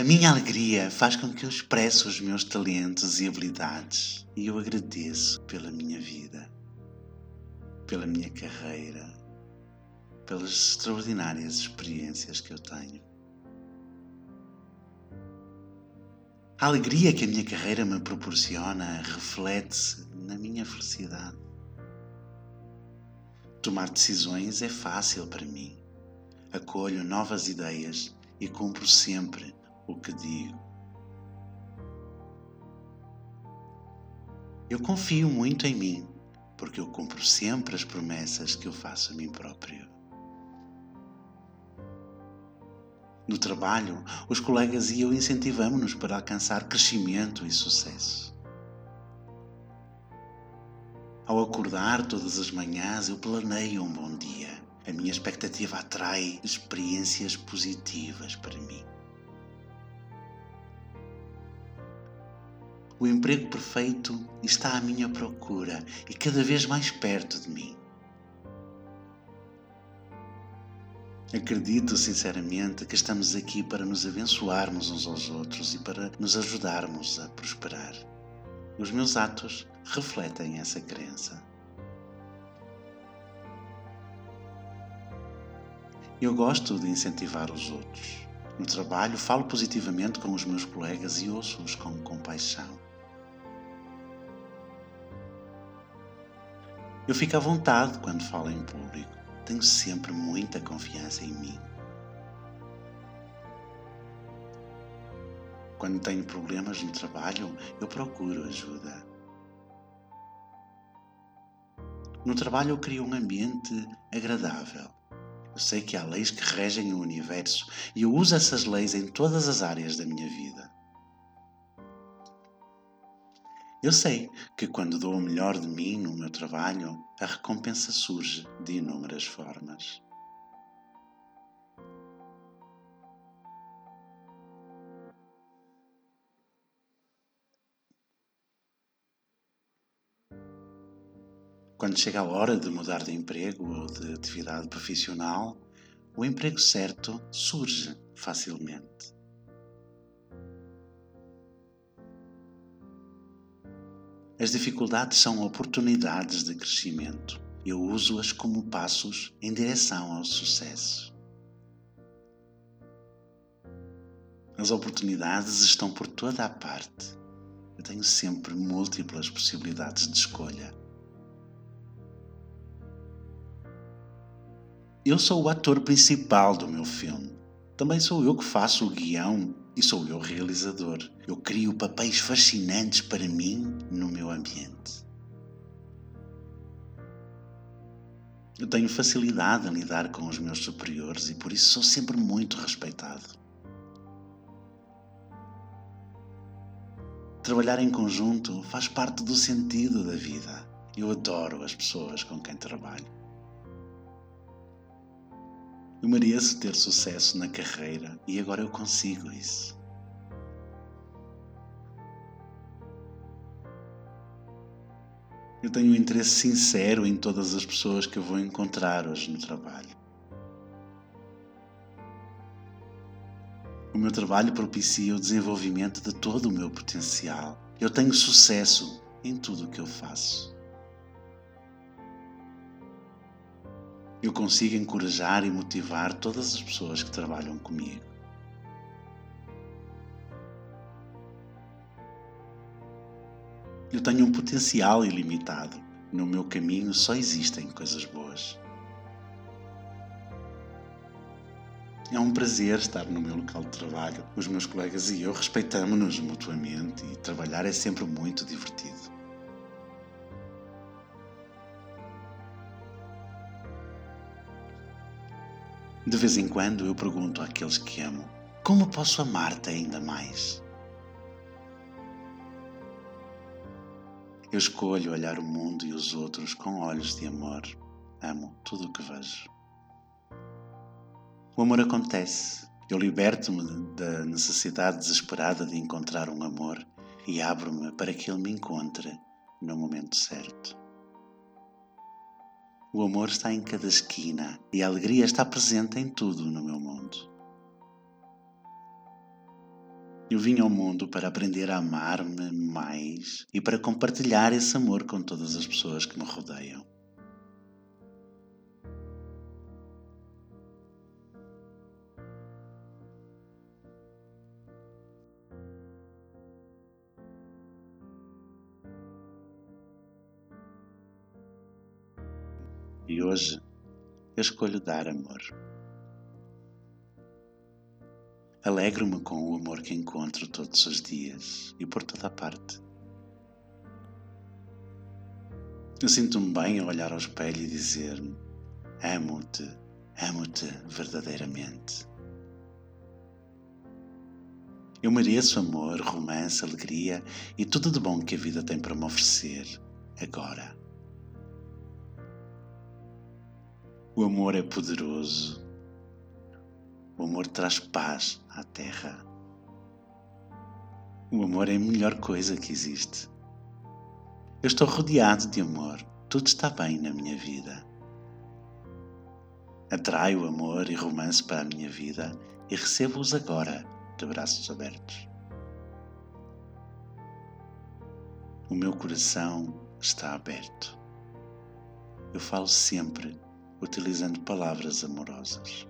A minha alegria faz com que eu expresse os meus talentos e habilidades e eu agradeço pela minha vida, pela minha carreira, pelas extraordinárias experiências que eu tenho. A alegria que a minha carreira me proporciona reflete-se na minha felicidade. Tomar decisões é fácil para mim. Acolho novas ideias e cumpro sempre o que digo. Eu confio muito em mim, porque eu cumpro sempre as promessas que eu faço a mim próprio. No trabalho, os colegas e eu incentivamos-nos para alcançar crescimento e sucesso. Ao acordar todas as manhãs, eu planeio um bom dia. A minha expectativa atrai experiências positivas para mim. O emprego perfeito está à minha procura e cada vez mais perto de mim. Acredito sinceramente que estamos aqui para nos abençoarmos uns aos outros e para nos ajudarmos a prosperar. Os meus atos refletem essa crença. Eu gosto de incentivar os outros. No trabalho, falo positivamente com os meus colegas e ouço-os com compaixão. Eu fico à vontade quando falo em público. Tenho sempre muita confiança em mim. Quando tenho problemas no trabalho, eu procuro ajuda. No trabalho, eu crio um ambiente agradável. Eu sei que há leis que regem o universo e eu uso essas leis em todas as áreas da minha vida. Eu sei que quando dou o melhor de mim no meu trabalho, a recompensa surge de inúmeras formas. Quando chega a hora de mudar de emprego ou de atividade profissional, o emprego certo surge facilmente. As dificuldades são oportunidades de crescimento. Eu uso-as como passos em direção ao sucesso. As oportunidades estão por toda a parte. Eu tenho sempre múltiplas possibilidades de escolha. Eu sou o ator principal do meu filme. Também sou eu que faço o guião e sou eu realizador. Eu crio papéis fascinantes para mim no meu ambiente. Eu tenho facilidade em lidar com os meus superiores e por isso sou sempre muito respeitado. Trabalhar em conjunto faz parte do sentido da vida. Eu adoro as pessoas com quem trabalho. Eu mereço ter sucesso na carreira e agora eu consigo isso. Eu tenho um interesse sincero em todas as pessoas que eu vou encontrar hoje no trabalho. O meu trabalho propicia o desenvolvimento de todo o meu potencial. Eu tenho sucesso em tudo o que eu faço. Eu consigo encorajar e motivar todas as pessoas que trabalham comigo. Eu tenho um potencial ilimitado. No meu caminho só existem coisas boas. É um prazer estar no meu local de trabalho. Os meus colegas e eu respeitamos-nos mutuamente e trabalhar é sempre muito divertido. De vez em quando eu pergunto àqueles que amo: como posso amar-te ainda mais? Eu escolho olhar o mundo e os outros com olhos de amor. Amo tudo o que vejo. O amor acontece. Eu liberto-me da necessidade desesperada de encontrar um amor e abro-me para que ele me encontre no momento certo. O amor está em cada esquina e a alegria está presente em tudo no meu mundo. Eu vim ao mundo para aprender a amar-me mais e para compartilhar esse amor com todas as pessoas que me rodeiam. E hoje eu escolho dar amor. Alegro-me com o amor que encontro todos os dias e por toda a parte. Eu sinto-me bem ao olhar ao espelho e dizer-me: Amo-te, amo-te verdadeiramente. Eu mereço amor, romance, alegria e tudo de bom que a vida tem para me oferecer agora. O amor é poderoso. O amor traz paz à terra. O amor é a melhor coisa que existe. Eu estou rodeado de amor. Tudo está bem na minha vida. Atraio amor e romance para a minha vida e recebo-os agora de braços abertos. O meu coração está aberto. Eu falo sempre utilizando palavras amorosas.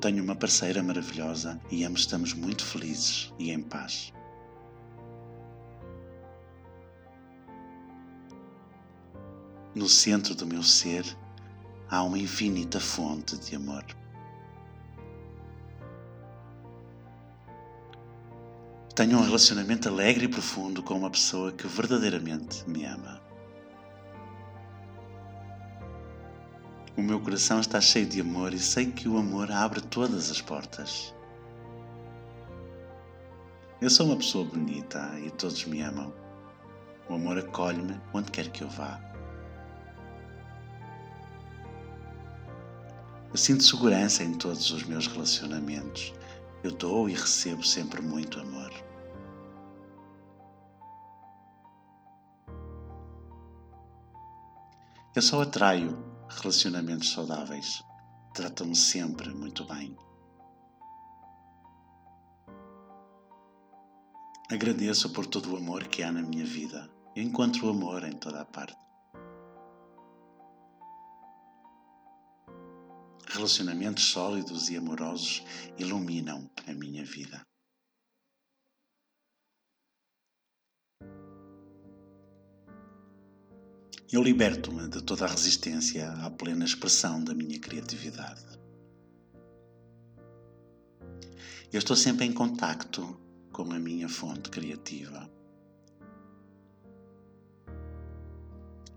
Tenho uma parceira maravilhosa e ambos estamos muito felizes e em paz. No centro do meu ser há uma infinita fonte de amor. Tenho um relacionamento alegre e profundo com uma pessoa que verdadeiramente me ama. O meu coração está cheio de amor e sei que o amor abre todas as portas. Eu sou uma pessoa bonita e todos me amam. O amor acolhe-me onde quer que eu vá. Eu sinto segurança em todos os meus relacionamentos. Eu dou e recebo sempre muito amor. Eu só atraio relacionamentos saudáveis. Tratam-me sempre muito bem. Agradeço por todo o amor que há na minha vida. Eu encontro o amor em toda a parte. Relacionamentos sólidos e amorosos iluminam a minha vida. Eu liberto-me de toda a resistência à plena expressão da minha criatividade. Eu estou sempre em contacto com a minha fonte criativa.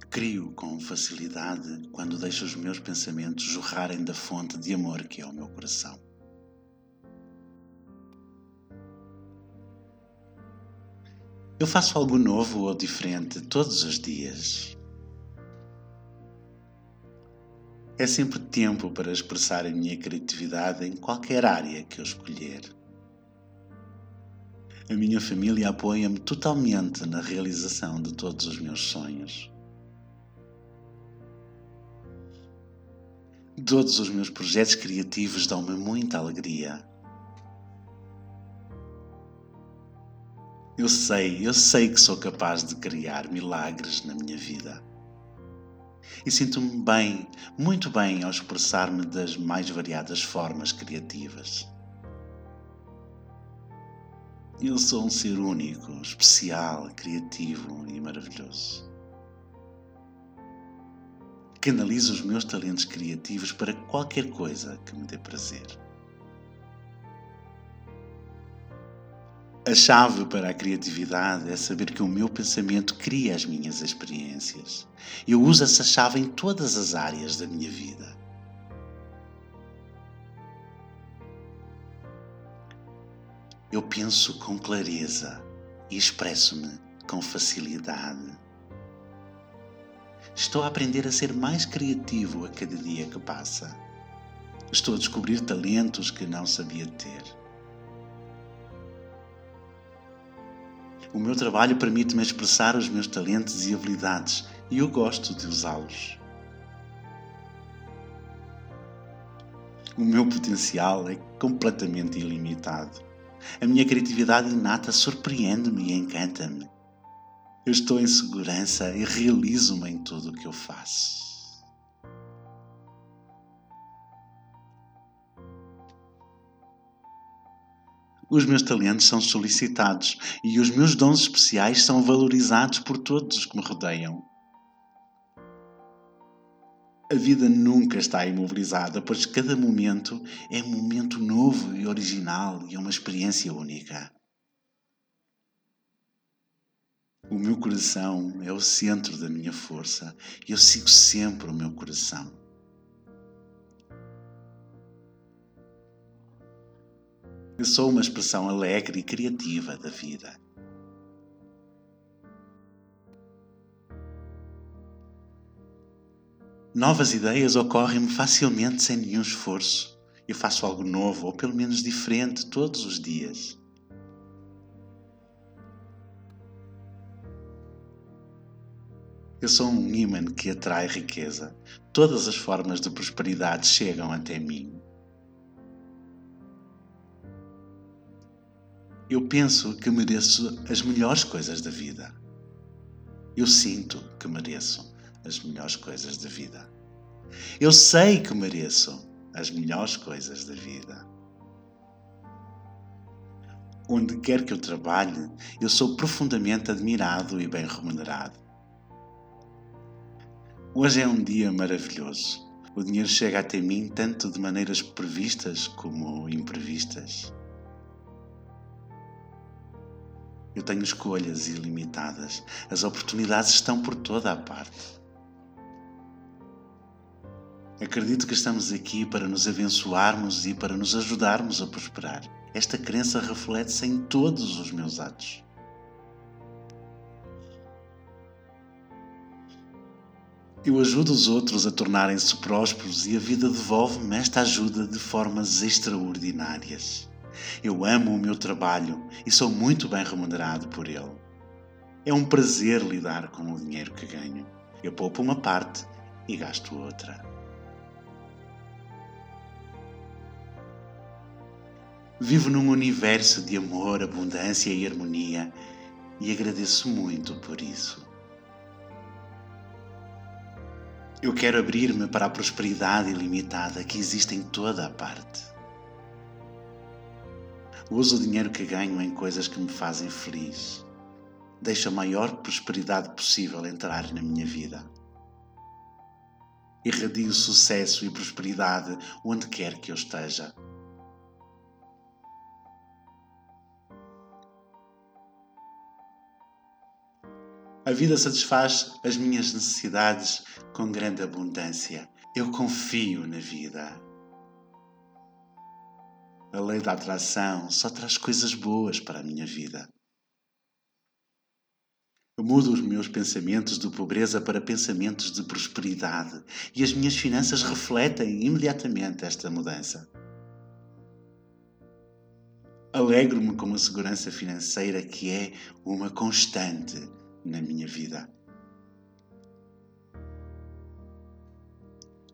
Crio com facilidade quando deixo os meus pensamentos jorrarem da fonte de amor que é o meu coração. Eu faço algo novo ou diferente todos os dias É sempre tempo para expressar a minha criatividade em qualquer área que eu escolher. A minha família apoia-me totalmente na realização de todos os meus sonhos. Todos os meus projetos criativos dão-me muita alegria. Eu sei, eu sei que sou capaz de criar milagres na minha vida e sinto-me bem, muito bem, ao expressar-me das mais variadas formas criativas. Eu sou um ser único, especial, criativo e maravilhoso. Canalizo os meus talentos criativos para qualquer coisa que me dê prazer. A chave para a criatividade é saber que o meu pensamento cria as minhas experiências. Eu uso essa chave em todas as áreas da minha vida. Eu penso com clareza e expresso-me com facilidade. Estou a aprender a ser mais criativo a cada dia que passa. Estou a descobrir talentos que não sabia ter. O meu trabalho permite-me expressar os meus talentos e habilidades e eu gosto de usá-los. O meu potencial é completamente ilimitado. A minha criatividade inata surpreende-me e encanta-me. Eu estou em segurança e realizo-me em tudo o que eu faço. Os meus talentos são solicitados e os meus dons especiais são valorizados por todos os que me rodeiam. A vida nunca está imobilizada, pois cada momento é um momento novo e original e é uma experiência única. O meu coração é o centro da minha força e eu sigo sempre o meu coração. Eu sou uma expressão alegre e criativa da vida. Novas ideias ocorrem-me facilmente sem nenhum esforço. Eu faço algo novo, ou pelo menos diferente, todos os dias. Eu sou um imã que atrai riqueza. Todas as formas de prosperidade chegam até mim. Eu penso que mereço as melhores coisas da vida. Eu sinto que mereço as melhores coisas da vida. Eu sei que mereço as melhores coisas da vida. Onde quer que eu trabalhe, eu sou profundamente admirado e bem remunerado. Hoje é um dia maravilhoso. O dinheiro chega até mim tanto de maneiras previstas como imprevistas. Eu tenho escolhas ilimitadas. As oportunidades estão por toda a parte. Acredito que estamos aqui para nos abençoarmos e para nos ajudarmos a prosperar. Esta crença reflete-se em todos os meus atos. Eu ajudo os outros a tornarem-se prósperos e a vida devolve-me esta ajuda de formas extraordinárias. Eu amo o meu trabalho e sou muito bem remunerado por ele. É um prazer lidar com o dinheiro que ganho. Eu poupo uma parte e gasto outra. Vivo num universo de amor, abundância e harmonia e agradeço muito por isso. Eu quero abrir-me para a prosperidade ilimitada que existe em toda a parte. Uso o dinheiro que ganho em coisas que me fazem feliz. Deixo a maior prosperidade possível entrar na minha vida. Irradio sucesso e prosperidade onde quer que eu esteja. A vida satisfaz as minhas necessidades com grande abundância. Eu confio na vida. A lei da atração só traz coisas boas para a minha vida. Eu mudo os meus pensamentos de pobreza para pensamentos de prosperidade e as minhas finanças refletem imediatamente esta mudança. Alegro-me com a segurança financeira que é uma constante na minha vida.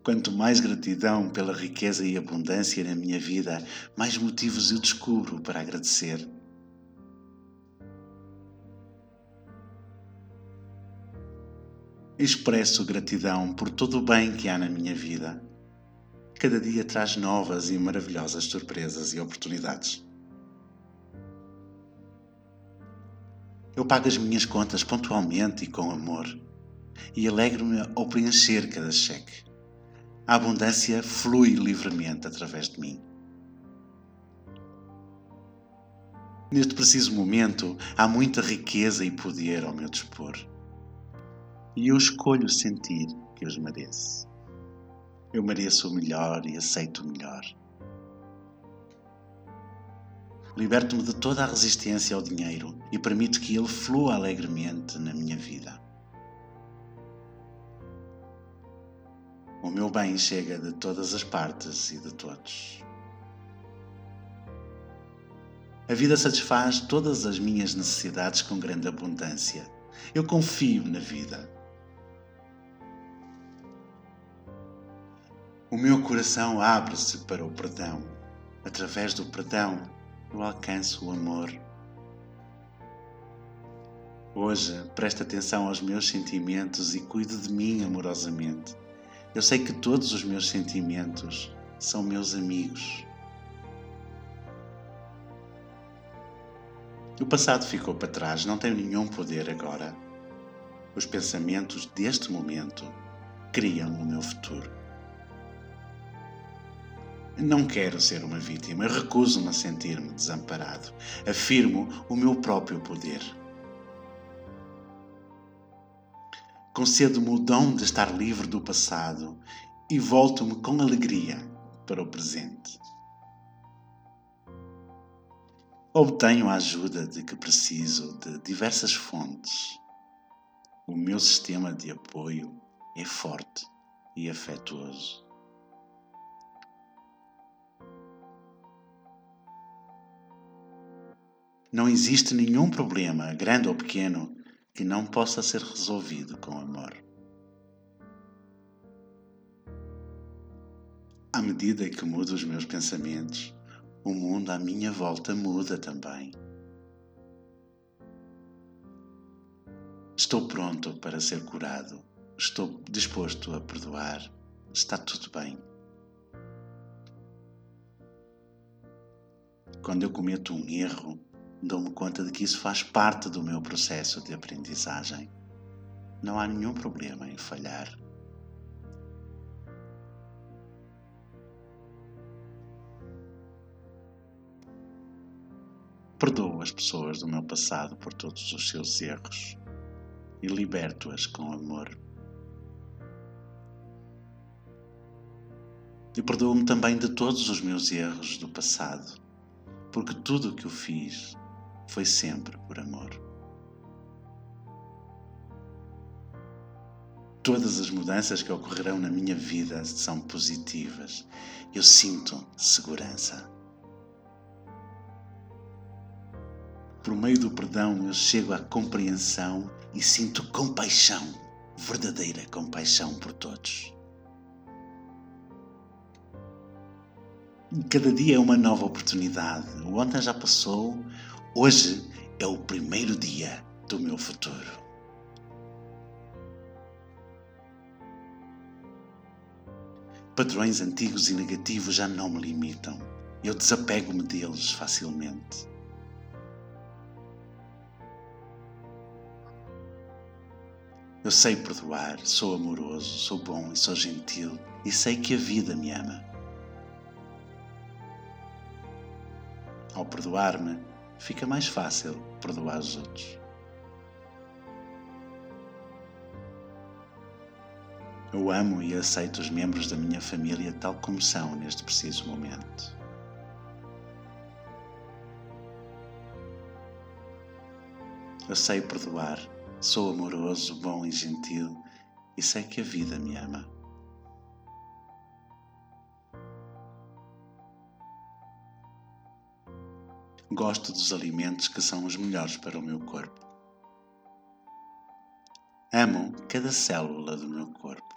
Quanto mais gratidão pela riqueza e abundância na minha vida, mais motivos eu descubro para agradecer. Expresso gratidão por todo o bem que há na minha vida. Cada dia traz novas e maravilhosas surpresas e oportunidades. Eu pago as minhas contas pontualmente e com amor, e alegro-me ao preencher cada cheque. A abundância flui livremente através de mim. Neste preciso momento, há muita riqueza e poder ao meu dispor. E eu escolho sentir que os mereço. Eu mereço o melhor e aceito o melhor. Liberto-me de toda a resistência ao dinheiro e permito que ele flua alegremente na minha vida. O meu bem chega de todas as partes e de todos. A vida satisfaz todas as minhas necessidades com grande abundância. Eu confio na vida. O meu coração abre-se para o perdão. Através do perdão, eu alcanço o amor. Hoje, presta atenção aos meus sentimentos e cuide de mim amorosamente. Eu sei que todos os meus sentimentos são meus amigos. O passado ficou para trás, não tem nenhum poder agora. Os pensamentos deste momento criam o meu futuro. Não quero ser uma vítima, recuso-me a sentir-me desamparado. Afirmo o meu próprio poder. Concedo-me o dom de estar livre do passado e volto-me com alegria para o presente. Obtenho a ajuda de que preciso de diversas fontes. O meu sistema de apoio é forte e afetuoso. Não existe nenhum problema, grande ou pequeno, que não possa ser resolvido com amor. À medida que mudo os meus pensamentos, o mundo à minha volta muda também. Estou pronto para ser curado. Estou disposto a perdoar. Está tudo bem. Quando eu cometo um erro, dou-me conta de que isso faz parte do meu processo de aprendizagem. Não há nenhum problema em falhar. Perdoo as pessoas do meu passado por todos os seus erros e liberto-as com amor. E perdoo-me também de todos os meus erros do passado, porque tudo o que eu fiz foi sempre por amor. Todas as mudanças que ocorrerão na minha vida são positivas. Eu sinto segurança. Por meio do perdão, eu chego à compreensão e sinto compaixão, verdadeira compaixão por todos. Cada dia é uma nova oportunidade. O ontem já passou, hoje é o primeiro dia do meu futuro. Padrões antigos e negativos já não me limitam. Eu desapego-me deles facilmente. Eu sei perdoar, sou amoroso, sou bom e sou gentil e sei que a vida me ama. Ao perdoar-me, fica mais fácil perdoar os outros. Eu amo e aceito os membros da minha família tal como são neste preciso momento. Eu sei perdoar Sou amoroso, bom e gentil e sei que a vida me ama. Gosto dos alimentos que são os melhores para o meu corpo. Amo cada célula do meu corpo.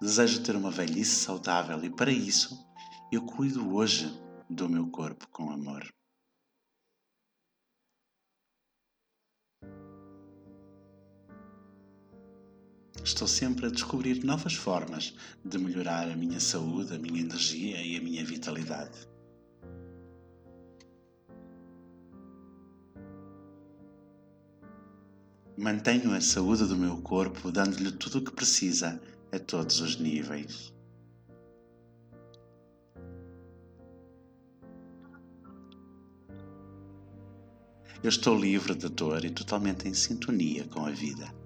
Desejo ter uma velhice saudável e, para isso, eu cuido hoje do meu corpo com amor. Estou sempre a descobrir novas formas de melhorar a minha saúde, a minha energia e a minha vitalidade. Mantenho a saúde do meu corpo dando-lhe tudo o que precisa a todos os níveis. Eu estou livre de dor e totalmente em sintonia com a vida.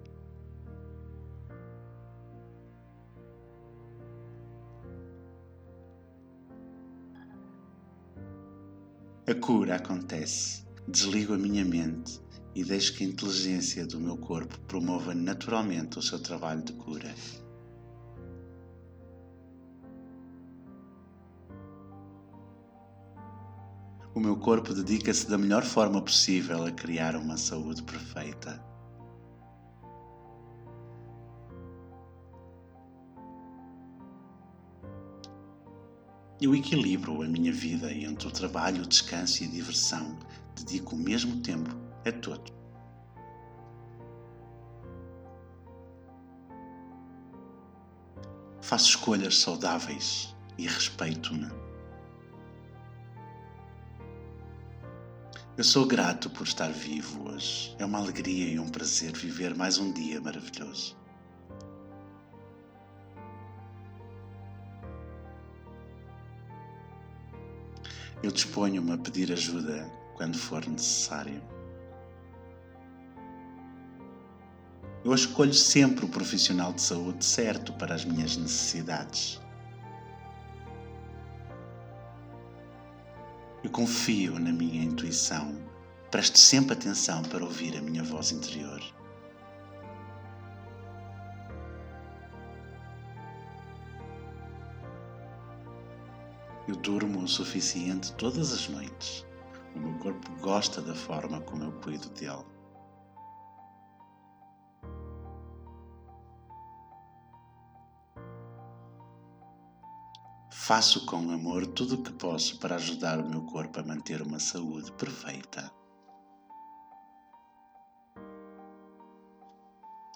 A cura acontece. Desligo a minha mente e deixo que a inteligência do meu corpo promova naturalmente o seu trabalho de cura. O meu corpo dedica-se da melhor forma possível a criar uma saúde perfeita. Eu equilibro a minha vida entre o trabalho, o descanso e a diversão. Dedico o mesmo tempo a todos. Faço escolhas saudáveis e respeito-me. Eu sou grato por estar vivo hoje. É uma alegria e um prazer viver mais um dia maravilhoso. Eu disponho-me a pedir ajuda quando for necessário. Eu escolho sempre o profissional de saúde certo para as minhas necessidades. Eu confio na minha intuição. Presto sempre atenção para ouvir a minha voz interior. Eu durmo o suficiente todas as noites. O meu corpo gosta da forma como eu cuido dele. Faço com amor tudo o que posso para ajudar o meu corpo a manter uma saúde perfeita.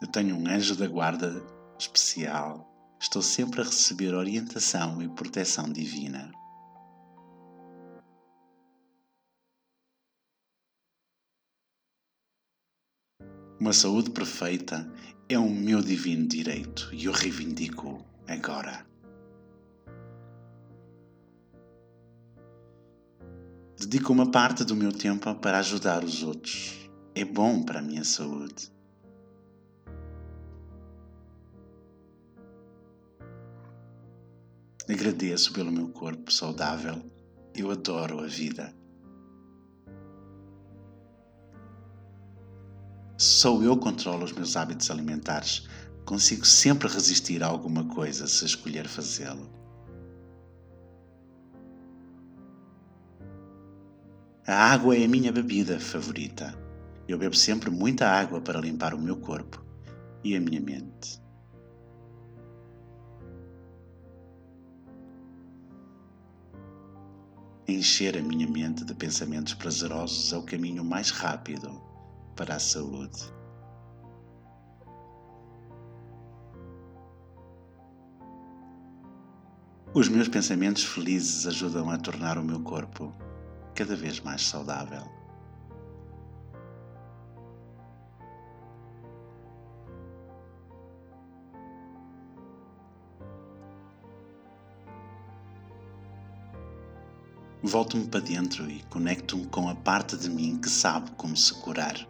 Eu tenho um anjo da guarda especial Estou sempre a receber orientação e proteção divina. Uma saúde perfeita é um meu divino direito e eu reivindico agora. Dedico uma parte do meu tempo para ajudar os outros. É bom para a minha saúde. Agradeço pelo meu corpo saudável. Eu adoro a vida. Sou eu controlo os meus hábitos alimentares. Consigo sempre resistir a alguma coisa se escolher fazê-lo. A água é a minha bebida favorita. Eu bebo sempre muita água para limpar o meu corpo e a minha mente. Encher a minha mente de pensamentos prazerosos é o caminho mais rápido para a saúde. Os meus pensamentos felizes ajudam a tornar o meu corpo cada vez mais saudável. Volto-me para dentro e conecto-me com a parte de mim que sabe como se curar.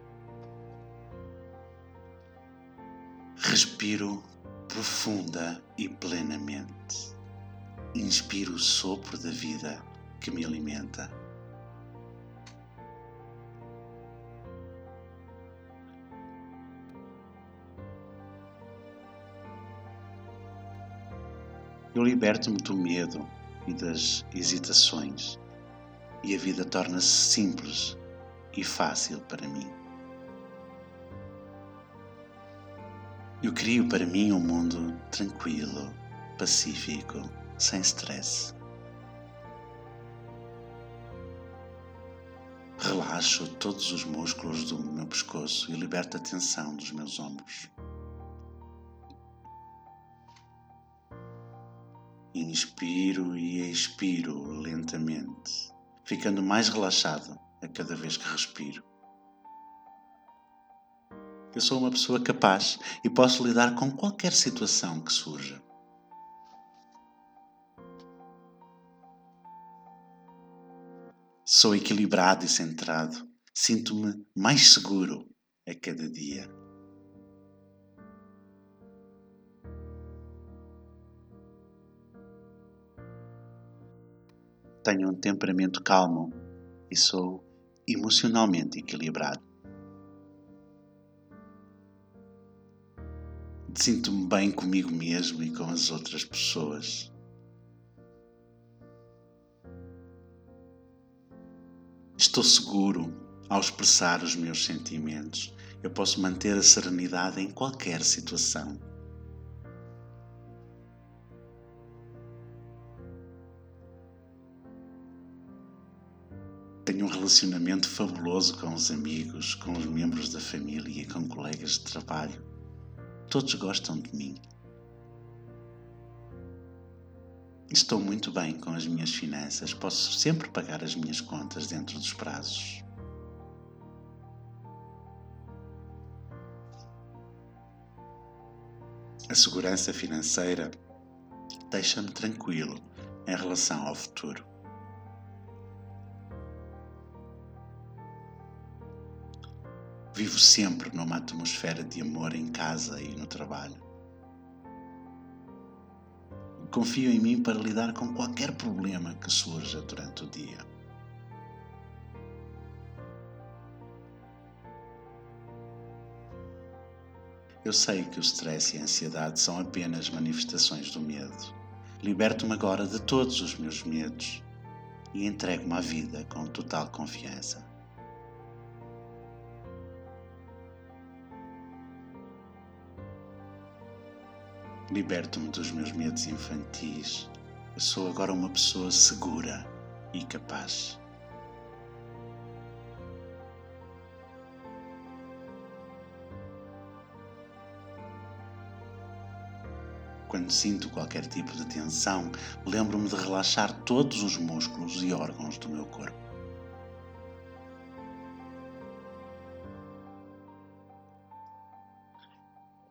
Respiro profunda e plenamente. Inspiro o sopro da vida que me alimenta. Eu liberto-me do medo e das hesitações e a vida torna-se simples e fácil para mim. Eu crio para mim um mundo tranquilo, pacífico, sem stress. Relaxo todos os músculos do meu pescoço e liberto a tensão dos meus ombros. Inspiro e expiro lentamente ficando mais relaxado a cada vez que respiro. Eu sou uma pessoa capaz e posso lidar com qualquer situação que surja. Sou equilibrado e centrado. Sinto-me mais seguro a cada dia. tenho um temperamento calmo e sou emocionalmente equilibrado. Sinto-me bem comigo mesmo e com as outras pessoas. Estou seguro ao expressar os meus sentimentos. Eu posso manter a serenidade em qualquer situação. Tenho um relacionamento fabuloso com os amigos, com os membros da família, com colegas de trabalho. Todos gostam de mim. Estou muito bem com as minhas finanças, posso sempre pagar as minhas contas dentro dos prazos. A segurança financeira deixa-me tranquilo em relação ao futuro. Vivo sempre numa atmosfera de amor em casa e no trabalho. Confio em mim para lidar com qualquer problema que surja durante o dia. Eu sei que o stress e a ansiedade são apenas manifestações do medo. Liberto-me agora de todos os meus medos e entrego-me à vida com total confiança. Liberto-me dos meus medos infantis. Eu sou agora uma pessoa segura e capaz. Quando sinto qualquer tipo de tensão, lembro-me de relaxar todos os músculos e órgãos do meu corpo.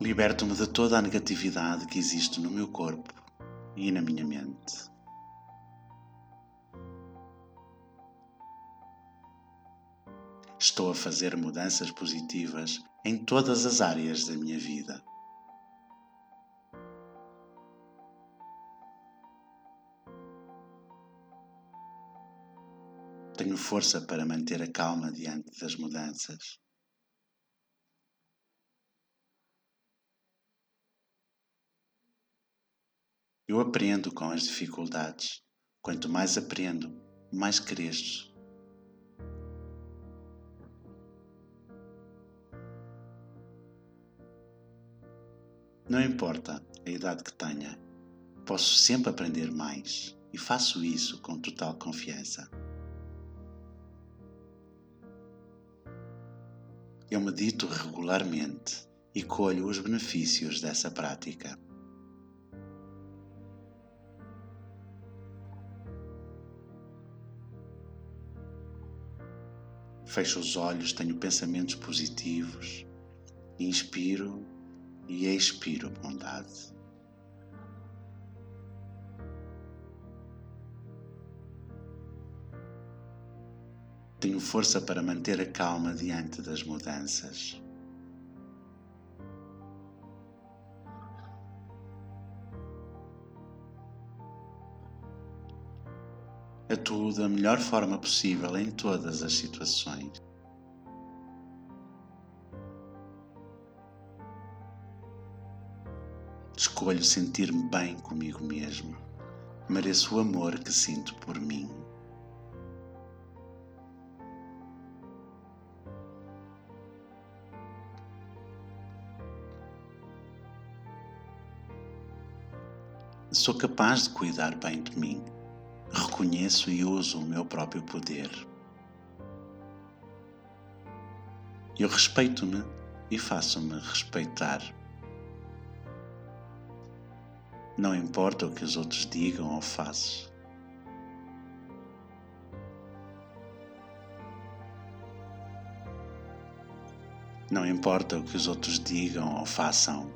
Liberto-me de toda a negatividade que existe no meu corpo e na minha mente. Estou a fazer mudanças positivas em todas as áreas da minha vida. Tenho força para manter a calma diante das mudanças. Eu aprendo com as dificuldades. Quanto mais aprendo, mais cresço. Não importa a idade que tenha, posso sempre aprender mais e faço isso com total confiança. Eu medito regularmente e colho os benefícios dessa prática. Fecho os olhos, tenho pensamentos positivos, inspiro e expiro bondade. Tenho força para manter a calma diante das mudanças. Atuo da melhor forma possível em todas as situações. Escolho sentir-me bem comigo mesmo. Mereço o amor que sinto por mim. Sou capaz de cuidar bem de mim reconheço e uso o meu próprio poder. Eu respeito-me e faço-me respeitar. Não importa o que os outros digam ou façam. Não importa o que os outros digam ou façam.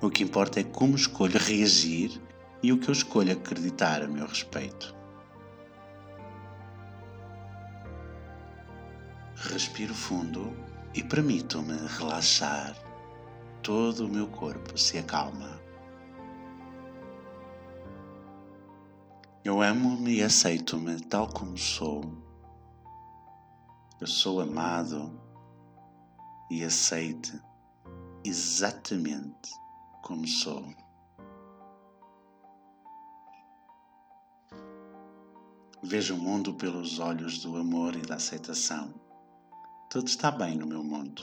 O que importa é como escolho reagir e o que eu escolho acreditar a meu respeito. Respiro fundo e permito-me relaxar. Todo o meu corpo se acalma. Eu amo-me e aceito-me tal como sou. Eu sou amado e aceite exatamente como sou. Vejo o mundo pelos olhos do amor e da aceitação. Tudo está bem no meu mundo.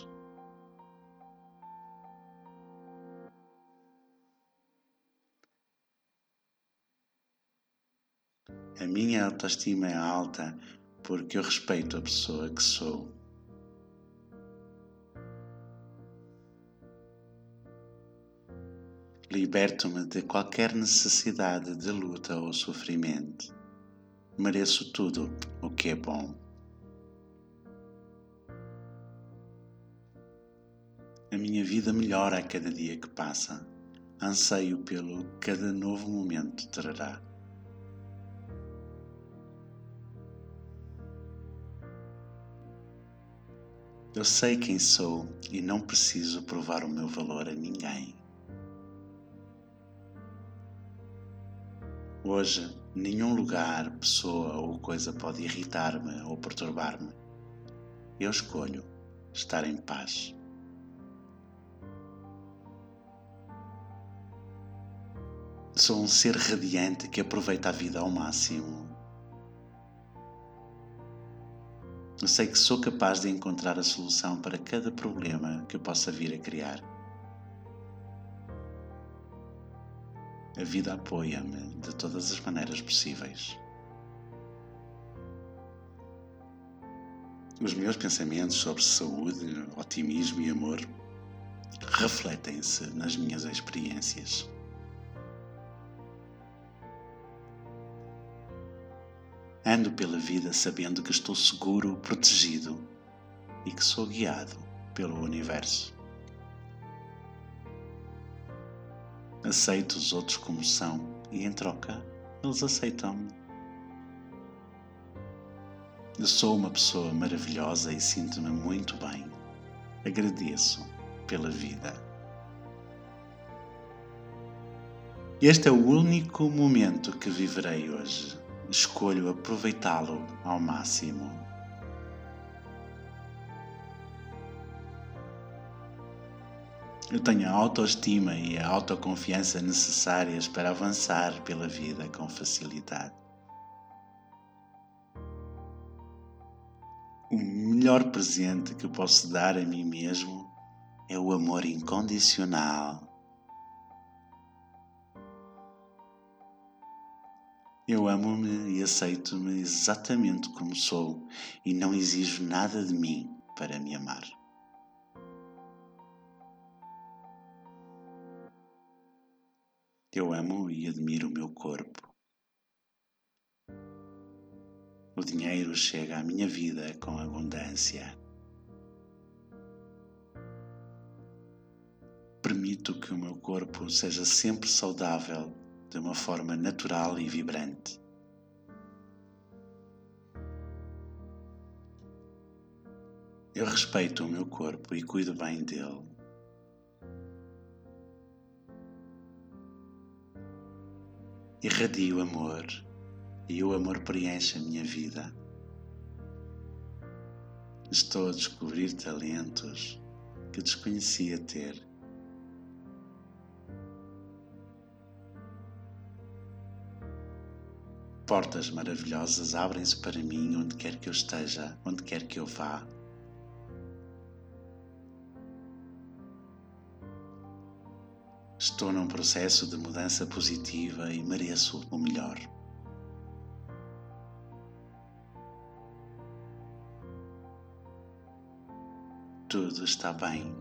A minha autoestima é alta porque eu respeito a pessoa que sou. Liberto-me de qualquer necessidade de luta ou sofrimento. Mereço tudo o que é bom. A minha vida melhora a cada dia que passa. Anseio pelo cada novo momento trará. Eu sei quem sou e não preciso provar o meu valor a ninguém. Hoje, nenhum lugar, pessoa ou coisa pode irritar-me ou perturbar-me. Eu escolho estar em paz. Sou um ser radiante que aproveita a vida ao máximo. Eu sei que sou capaz de encontrar a solução para cada problema que possa vir a criar. A vida apoia-me de todas as maneiras possíveis. Os meus pensamentos sobre saúde, otimismo e amor refletem-se nas minhas experiências. Ando pela vida sabendo que estou seguro, protegido e que sou guiado pelo universo. Aceito os outros como são e, em troca, eles aceitam-me. Eu sou uma pessoa maravilhosa e sinto-me muito bem. Agradeço pela vida. Este é o único momento que viverei hoje escolho aproveitá-lo ao máximo. Eu tenho a autoestima e a autoconfiança necessárias para avançar pela vida com facilidade. O melhor presente que posso dar a mim mesmo é o amor incondicional Eu amo-me e aceito-me exatamente como sou e não exijo nada de mim para me amar. Eu amo e admiro o meu corpo. O dinheiro chega à minha vida com abundância. Permito que o meu corpo seja sempre saudável de uma forma natural e vibrante. Eu respeito o meu corpo e cuido bem dele. Irradio amor e o amor preenche a minha vida. Estou a descobrir talentos que desconhecia ter. Portas maravilhosas abrem-se para mim onde quer que eu esteja, onde quer que eu vá. Estou num processo de mudança positiva e mereço o melhor. Tudo está bem.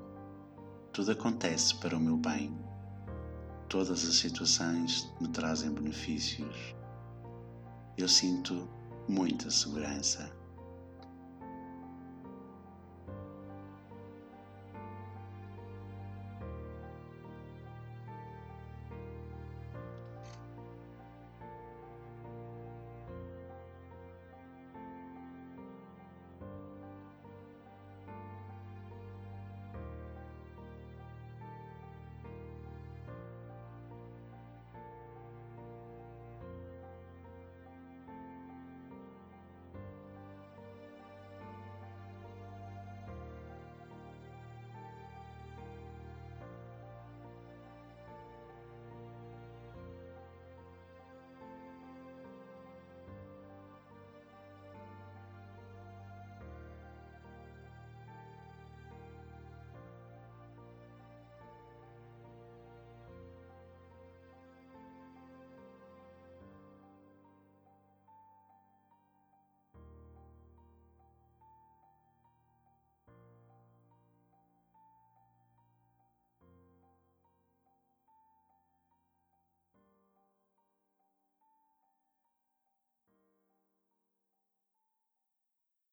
Tudo acontece para o meu bem. Todas as situações me trazem benefícios eu sinto muita segurança.